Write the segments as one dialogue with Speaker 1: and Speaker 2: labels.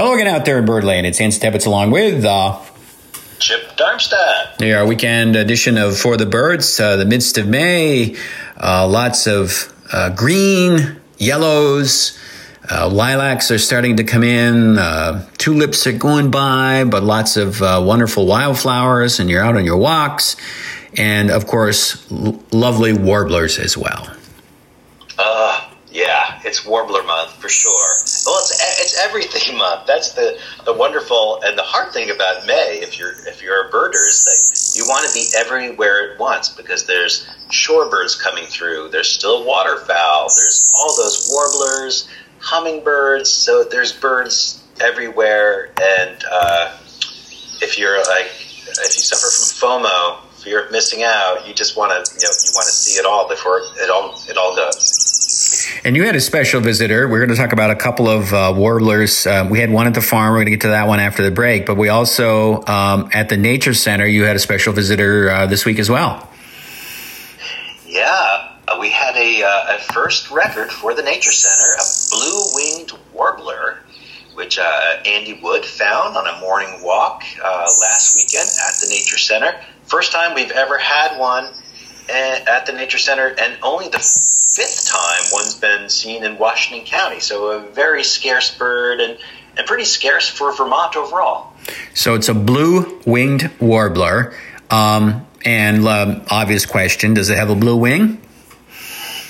Speaker 1: Hello again out there in Birdland. It's Anson Tebbetts along with uh,
Speaker 2: Chip Darmstadt.
Speaker 1: Yeah, our weekend edition of For the Birds, uh, the midst of May. Uh, lots of uh, green, yellows, uh, lilacs are starting to come in. Uh, tulips are going by, but lots of uh, wonderful wildflowers, and you're out on your walks. And of course, l- lovely warblers as well.
Speaker 2: Uh, yeah, it's Warbler Month for sure. Well, it's it's everything month. That's the the wonderful and the hard thing about May. If you're if you're a birder, is that you want to be everywhere at once because there's shorebirds coming through. There's still waterfowl. There's all those warblers, hummingbirds. So there's birds everywhere. And uh, if you're like if you suffer from FOMO, fear of missing out, you just want to you know you want to see it all before it all it all.
Speaker 1: And you had a special visitor. We're going to talk about a couple of uh, warblers. Uh, we had one at the farm. We're going to get to that one after the break. But we also, um, at the Nature Center, you had a special visitor uh, this week as well.
Speaker 2: Yeah, uh, we had a, uh, a, first record for the Nature Center, a blue winged warbler, which uh, Andy Wood found on a morning walk last weekend at the Nature Center. First time we've ever had one at the Nature Center, and only the fifth time one's been seen in Washington County. So a very scarce bird and, and pretty scarce for Vermont overall.
Speaker 1: So it's a blue winged warbler. Um, and um, obvious question does it have a blue wing?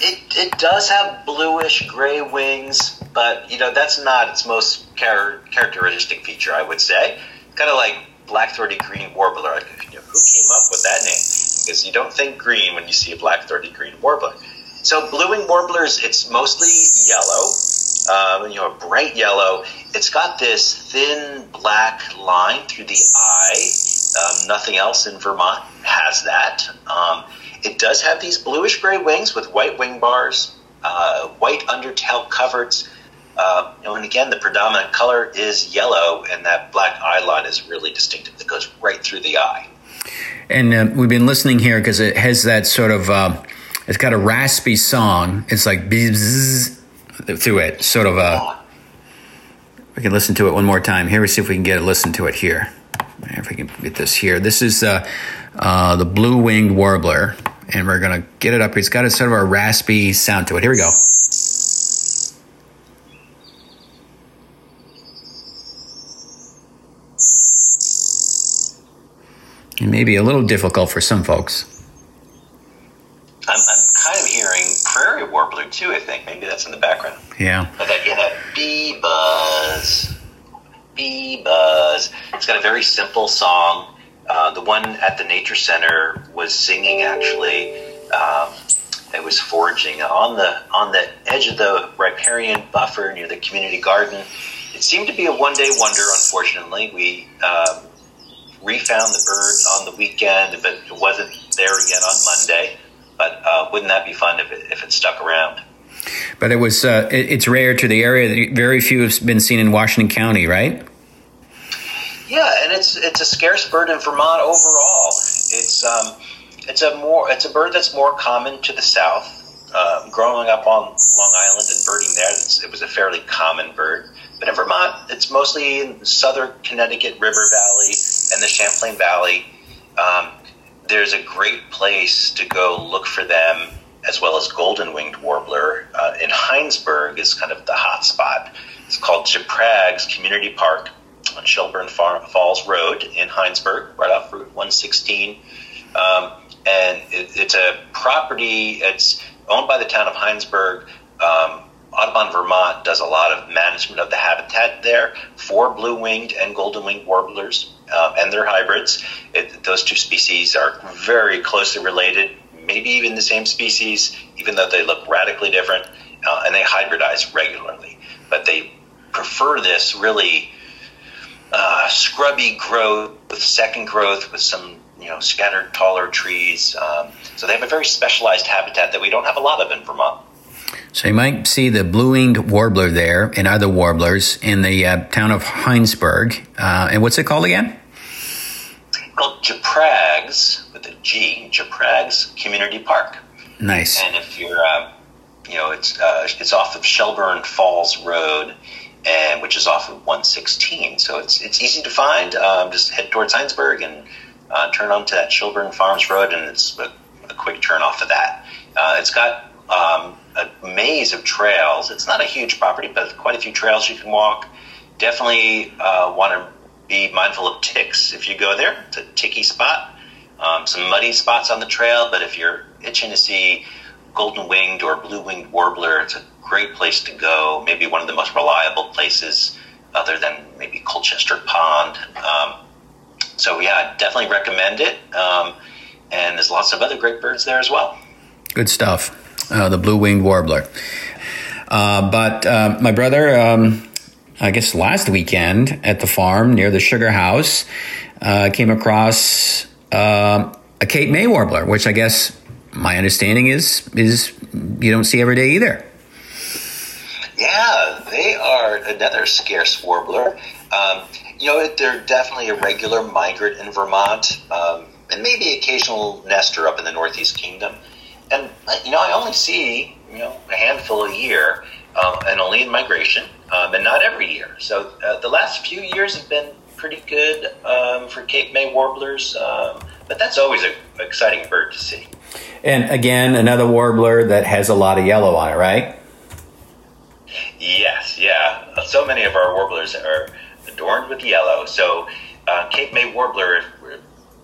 Speaker 2: It, it does have bluish gray wings, but you know that's not its most char- characteristic feature, I would say. Kind of like black-throated green warbler. You know, who came up with that name? You don't think green when you see a black throaty green warbler. So blue-winged warblers, it's mostly yellow, um, you know, bright yellow. It's got this thin black line through the eye. Um, nothing else in Vermont has that. Um, it does have these bluish gray wings with white wing bars, uh, white undertail coverts. Uh, and again, the predominant color is yellow, and that black eye line is really distinctive. That goes right through the eye.
Speaker 1: And uh, we've been listening here because it has that sort of uh, it's got a raspy song. It's like bzzz through it, sort of a. We can listen to it one more time. Here, we see if we can get a listen to it here. If we can get this here. This is uh, uh, the blue winged warbler, and we're gonna get it up. It's got a sort of a raspy sound to it. Here we go. It may be a little difficult for some folks.
Speaker 2: I'm, I'm kind of hearing prairie warbler too. I think maybe that's in the background.
Speaker 1: Yeah.
Speaker 2: But that you know, bee buzz, bee buzz. It's got a very simple song. Uh, the one at the nature center was singing actually. Um, it was foraging on the on the edge of the riparian buffer near the community garden. It seemed to be a one day wonder. Unfortunately, we um, refound the bird on the weekend, but it wasn't there again on Monday. But uh, wouldn't that be fun if it, if it stuck around?
Speaker 1: But it was uh, it, it's rare to the area. Very few have been seen in Washington County, right?
Speaker 2: Yeah, and it's it's a scarce bird in Vermont overall. It's um, it's a more it's a bird that's more common to the south. Uh, growing up on Long Island and birding there, it was a fairly common bird. But in Vermont, it's mostly in southern Connecticut River Valley and the Champlain Valley. Um, there's a great place to go look for them, as well as golden winged warbler. Uh, in Hinesburg is kind of the hot spot. It's called Geprags Community Park on Shelburne Falls Road in Hinesburg, right off Route 116. Um, and it, it's a property. It's owned by the town of Hinesburg. Um, Audubon Vermont does a lot of management of the habitat there for blue winged and golden winged warblers um, and their hybrids. It, those two species are very closely related, maybe even the same species, even though they look radically different, uh, and they hybridize regularly. But they prefer this really uh, scrubby growth, with second growth, with some you know scattered taller trees. Um, so they have a very specialized habitat that we don't have a lot of in Vermont.
Speaker 1: So you might see the blue-winged warbler there and other warblers in the uh, town of Hinesburg. Uh, and what's it called again?
Speaker 2: called Geprags with a G, Geprags Community Park.
Speaker 1: Nice.
Speaker 2: And if you're, uh, you know, it's uh, it's off of Shelburne Falls Road, and which is off of 116. So it's it's easy to find. Um, just head towards Hinesburg and uh, turn onto that Shelburne Farms Road, and it's a, a quick turn off of that. Uh, it's got um, a maze of trails. It's not a huge property, but quite a few trails you can walk. Definitely uh, want to be mindful of ticks if you go there. It's a ticky spot. Um, some muddy spots on the trail, but if you're itching to see golden winged or blue winged warbler, it's a great place to go. Maybe one of the most reliable places, other than maybe Colchester Pond. Um, so yeah, definitely recommend it. Um, and there's lots of other great birds there as well.
Speaker 1: Good stuff. Uh, the blue winged warbler. Uh, but uh, my brother, um, I guess last weekend at the farm near the sugar house, uh, came across um, a Cape May warbler, which I guess my understanding is is you don't see every day either.
Speaker 2: Yeah, they are another scarce warbler. Um, you know, they're definitely a regular migrant in Vermont, um, and maybe occasional nester up in the Northeast Kingdom. And you know, I only see you know a handful a year, um, and only in migration, um, and not every year. So uh, the last few years have been pretty good um, for Cape May warblers, um, but that's always an exciting bird to see.
Speaker 1: And again, another warbler that has a lot of yellow on it, right?
Speaker 2: Yes, yeah. So many of our warblers are adorned with yellow. So uh, Cape May warbler,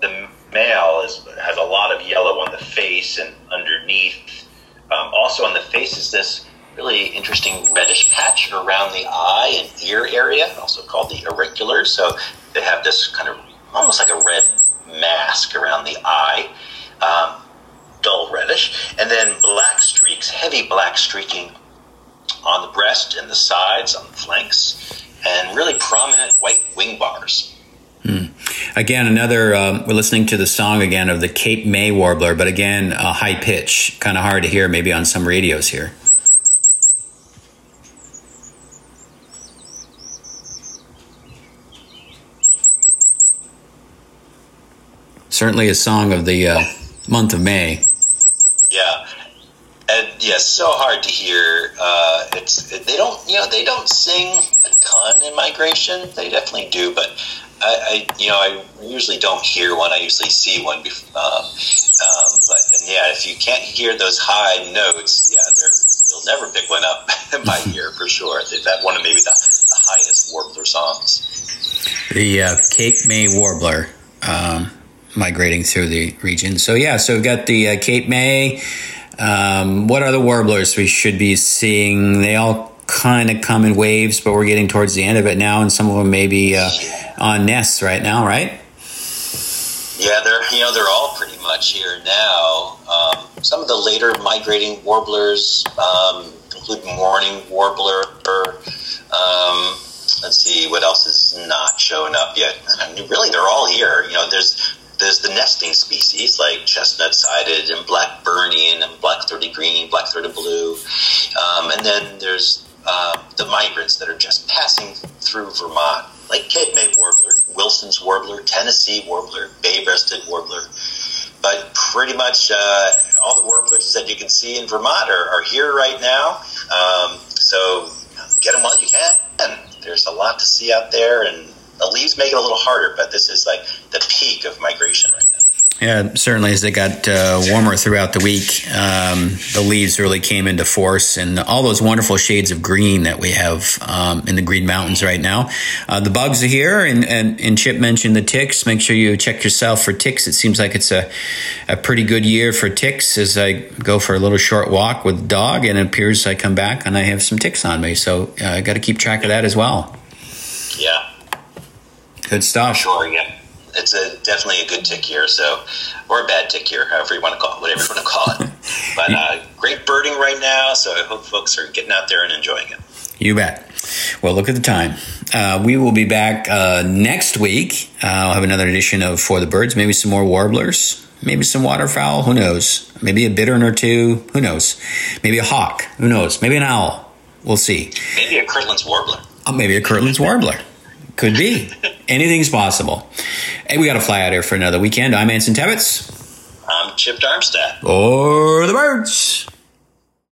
Speaker 2: the male is, has a lot of yellow on the face and underneath. Um, also on the face is this really interesting reddish patch around the eye and ear area, also called the auriculars. So they have this kind of almost like a red mask around the eye. Um, dull reddish, and then black streaks, heavy black streaking on the breast and the sides, on the flanks, and really prominent white wing bars.
Speaker 1: Hmm. Again, another, um, we're listening to the song again of the Cape May warbler, but again, a high pitch, kind of hard to hear maybe on some radios here. Certainly a song of the uh, month of May.
Speaker 2: Yeah, and yeah, so hard to hear. Uh, it's they don't you know they don't sing a ton in migration. They definitely do, but I, I you know I usually don't hear one. I usually see one. Before, um, um, but yeah, if you can't hear those high notes, yeah, you'll never pick one up by ear for sure. They've had one of maybe the, the highest warbler songs.
Speaker 1: The uh, Cape May warbler. Um, migrating through the region. So yeah, so we've got the uh, Cape May. Um, what the warblers we should be seeing? They all kind of come in waves, but we're getting towards the end of it now, and some of them may be uh, on nests right now, right?
Speaker 2: Yeah, they're you know they're all pretty much here now. Um, some of the later migrating warblers um, include mourning warbler. Um, let's see what else is not showing up yet. I mean, really, they're all here. You know, there's there's the nesting species like chestnut sided and Blackburnian and black throated green, black throated blue. Um, and then there's uh, the migrants that are just passing through Vermont, like Cape May warbler, Wilson's warbler, Tennessee warbler, bay breasted warbler. But pretty much uh, all the warblers that you can see in Vermont are, are here right now. Um, so get them while you can. There's a lot to see out there, and the leaves make it a little harder, but this is like the peak of migration right now.
Speaker 1: Yeah, certainly as it got uh, warmer throughout the week, um, the leaves really came into force, and all those wonderful shades of green that we have um, in the Green Mountains right now. Uh, the bugs are here, and, and, and, Chip mentioned the ticks. Make sure you check yourself for ticks. It seems like it's a, a pretty good year for ticks as I go for a little short walk with the dog, and it appears I come back and I have some ticks on me. So uh, I got to keep track of that as well.
Speaker 2: Yeah.
Speaker 1: Good stuff.
Speaker 2: Sure, yeah it's a definitely a good tick year, so or a bad tick year, however you want to call it, whatever you want to call it. but uh, great birding right now, so I hope folks are getting out there and enjoying it.
Speaker 1: You bet. Well, look at the time. Uh, we will be back uh, next week. Uh, I'll have another edition of For the Birds, maybe some more warblers, maybe some waterfowl. Who knows? Maybe a bittern or two. Who knows? Maybe a hawk. Who knows? Maybe an owl. We'll see.
Speaker 2: Maybe a Kirtland's warbler.
Speaker 1: Oh, maybe a Kirtland's warbler. Could be. Anything's possible. Hey, we got to fly out here for another weekend. I'm Anson Tebbetts.
Speaker 2: I'm Chip Darmstadt.
Speaker 1: Or the birds.